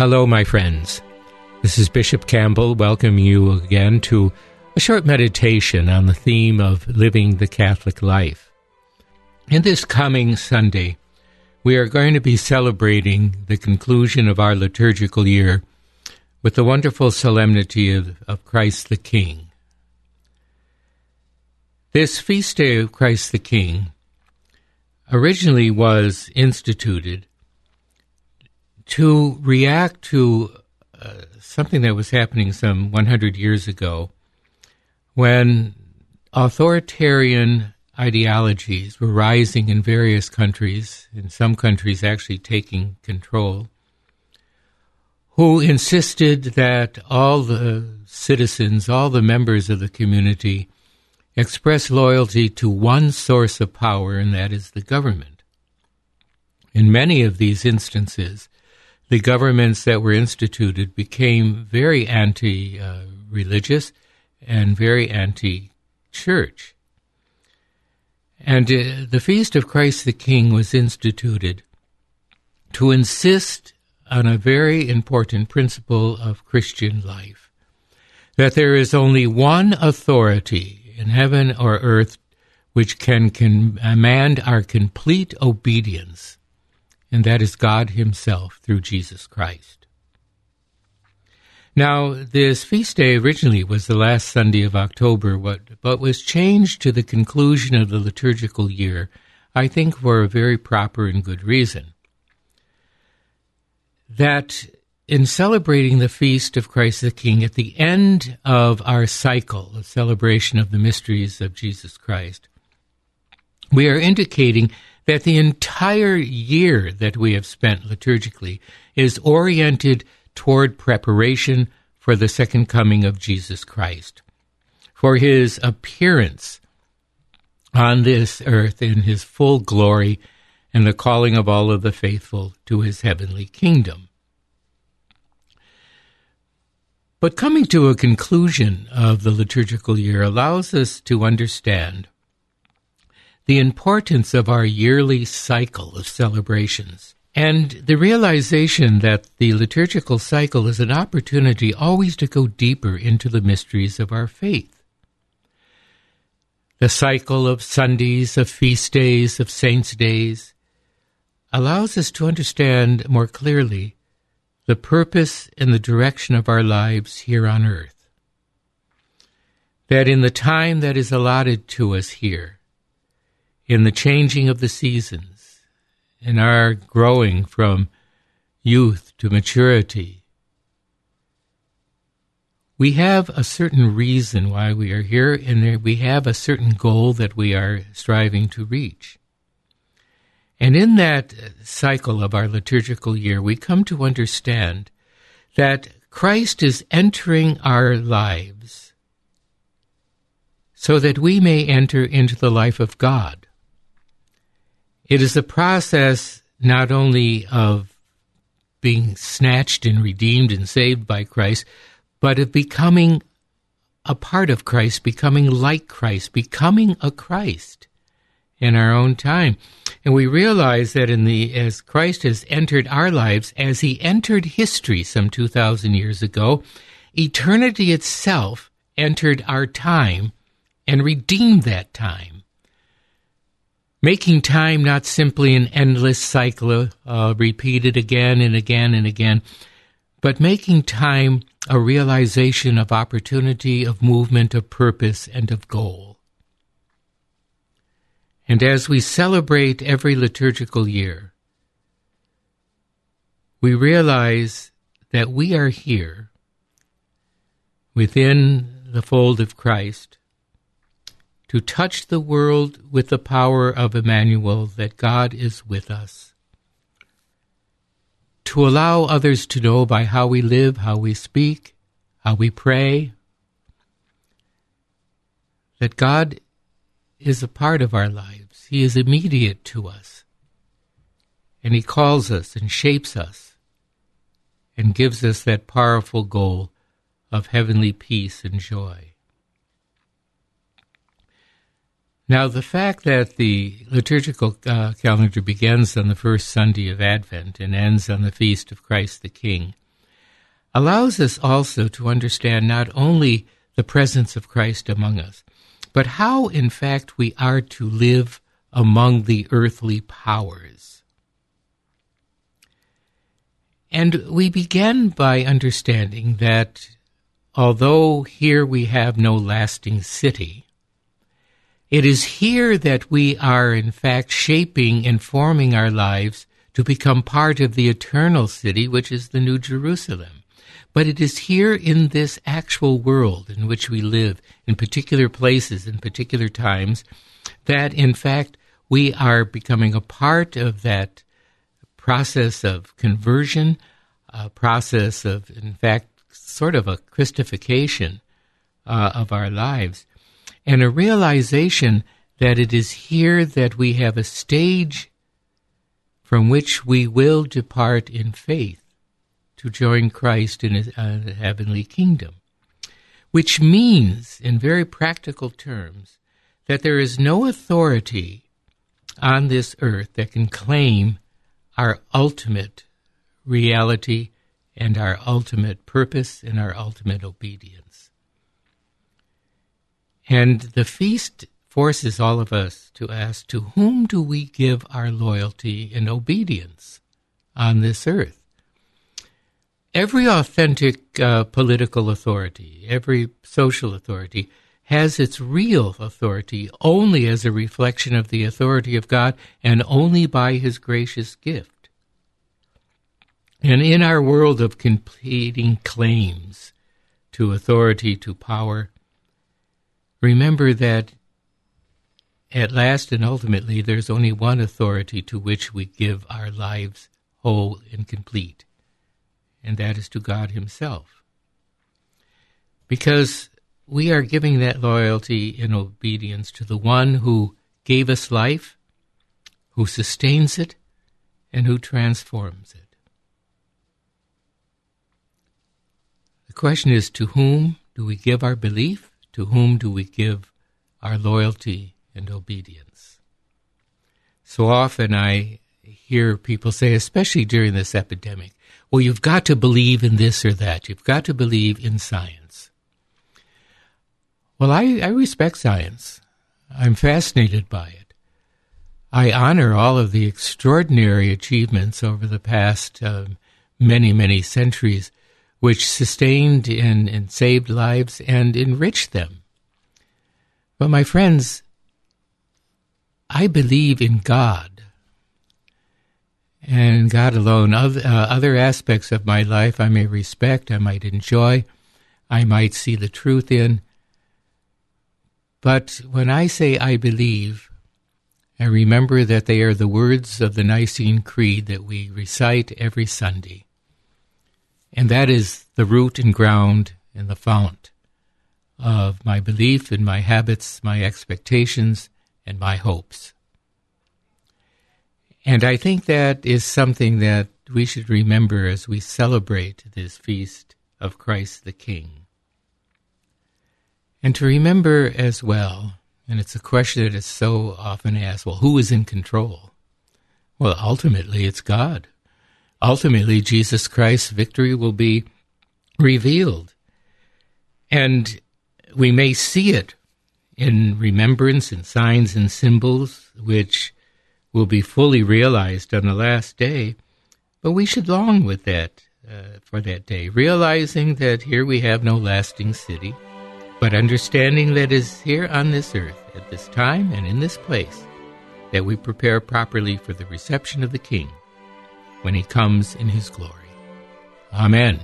Hello, my friends. This is Bishop Campbell. Welcome you again to a short meditation on the theme of living the Catholic life. In this coming Sunday, we are going to be celebrating the conclusion of our liturgical year with the wonderful solemnity of, of Christ the King. This feast day of Christ the King originally was instituted to react to uh, something that was happening some 100 years ago when authoritarian ideologies were rising in various countries, in some countries actually taking control, who insisted that all the citizens, all the members of the community, express loyalty to one source of power, and that is the government. In many of these instances, the governments that were instituted became very anti uh, religious and very anti church. And uh, the Feast of Christ the King was instituted to insist on a very important principle of Christian life that there is only one authority in heaven or earth which can command our complete obedience and that is God Himself through Jesus Christ. Now, this feast day originally was the last Sunday of October, but was changed to the conclusion of the liturgical year, I think for a very proper and good reason. That in celebrating the feast of Christ the King at the end of our cycle of celebration of the mysteries of Jesus Christ, we are indicating that the entire year that we have spent liturgically is oriented toward preparation for the second coming of Jesus Christ, for his appearance on this earth in his full glory and the calling of all of the faithful to his heavenly kingdom. But coming to a conclusion of the liturgical year allows us to understand the importance of our yearly cycle of celebrations and the realization that the liturgical cycle is an opportunity always to go deeper into the mysteries of our faith. The cycle of Sundays, of feast days, of saints' days allows us to understand more clearly the purpose and the direction of our lives here on earth. That in the time that is allotted to us here, in the changing of the seasons, in our growing from youth to maturity. We have a certain reason why we are here, and we have a certain goal that we are striving to reach. And in that cycle of our liturgical year, we come to understand that Christ is entering our lives so that we may enter into the life of God. It is the process not only of being snatched and redeemed and saved by Christ, but of becoming a part of Christ, becoming like Christ, becoming a Christ in our own time. And we realize that in the as Christ has entered our lives, as he entered history some 2,000 years ago, eternity itself entered our time and redeemed that time making time not simply an endless cycle uh, repeated again and again and again, but making time a realization of opportunity, of movement, of purpose, and of goal. And as we celebrate every liturgical year, we realize that we are here within the fold of Christ to touch the world with the power of Emmanuel, that God is with us. To allow others to know by how we live, how we speak, how we pray, that God is a part of our lives. He is immediate to us. And He calls us and shapes us and gives us that powerful goal of heavenly peace and joy. Now, the fact that the liturgical uh, calendar begins on the first Sunday of Advent and ends on the feast of Christ the King allows us also to understand not only the presence of Christ among us, but how, in fact, we are to live among the earthly powers. And we begin by understanding that although here we have no lasting city, it is here that we are, in fact, shaping and forming our lives to become part of the eternal city, which is the New Jerusalem. But it is here in this actual world in which we live, in particular places, in particular times, that, in fact, we are becoming a part of that process of conversion, a process of, in fact, sort of a Christification uh, of our lives and a realization that it is here that we have a stage from which we will depart in faith to join Christ in his uh, heavenly kingdom. Which means, in very practical terms, that there is no authority on this earth that can claim our ultimate reality and our ultimate purpose and our ultimate obedience. And the feast forces all of us to ask to whom do we give our loyalty and obedience on this earth? Every authentic uh, political authority, every social authority, has its real authority only as a reflection of the authority of God and only by His gracious gift. And in our world of competing claims to authority, to power, Remember that at last and ultimately there's only one authority to which we give our lives whole and complete, and that is to God Himself. Because we are giving that loyalty in obedience to the one who gave us life, who sustains it, and who transforms it. The question is to whom do we give our belief? To whom do we give our loyalty and obedience? So often I hear people say, especially during this epidemic, well, you've got to believe in this or that. You've got to believe in science. Well, I, I respect science. I'm fascinated by it. I honor all of the extraordinary achievements over the past um, many, many centuries which sustained and, and saved lives and enriched them. But my friends, I believe in God and God alone. Other, uh, other aspects of my life I may respect, I might enjoy, I might see the truth in. But when I say I believe, I remember that they are the words of the Nicene Creed that we recite every Sunday. And that is the root and ground and the fount of my belief and my habits, my expectations, and my hopes. And I think that is something that we should remember as we celebrate this feast of Christ the King. And to remember as well, and it's a question that is so often asked well, who is in control? Well, ultimately, it's God ultimately Jesus Christ's victory will be revealed. And we may see it in remembrance and signs and symbols, which will be fully realized on the last day. But we should long with that uh, for that day, realizing that here we have no lasting city, but understanding that is here on this earth at this time and in this place that we prepare properly for the reception of the King when he comes in his glory. Amen.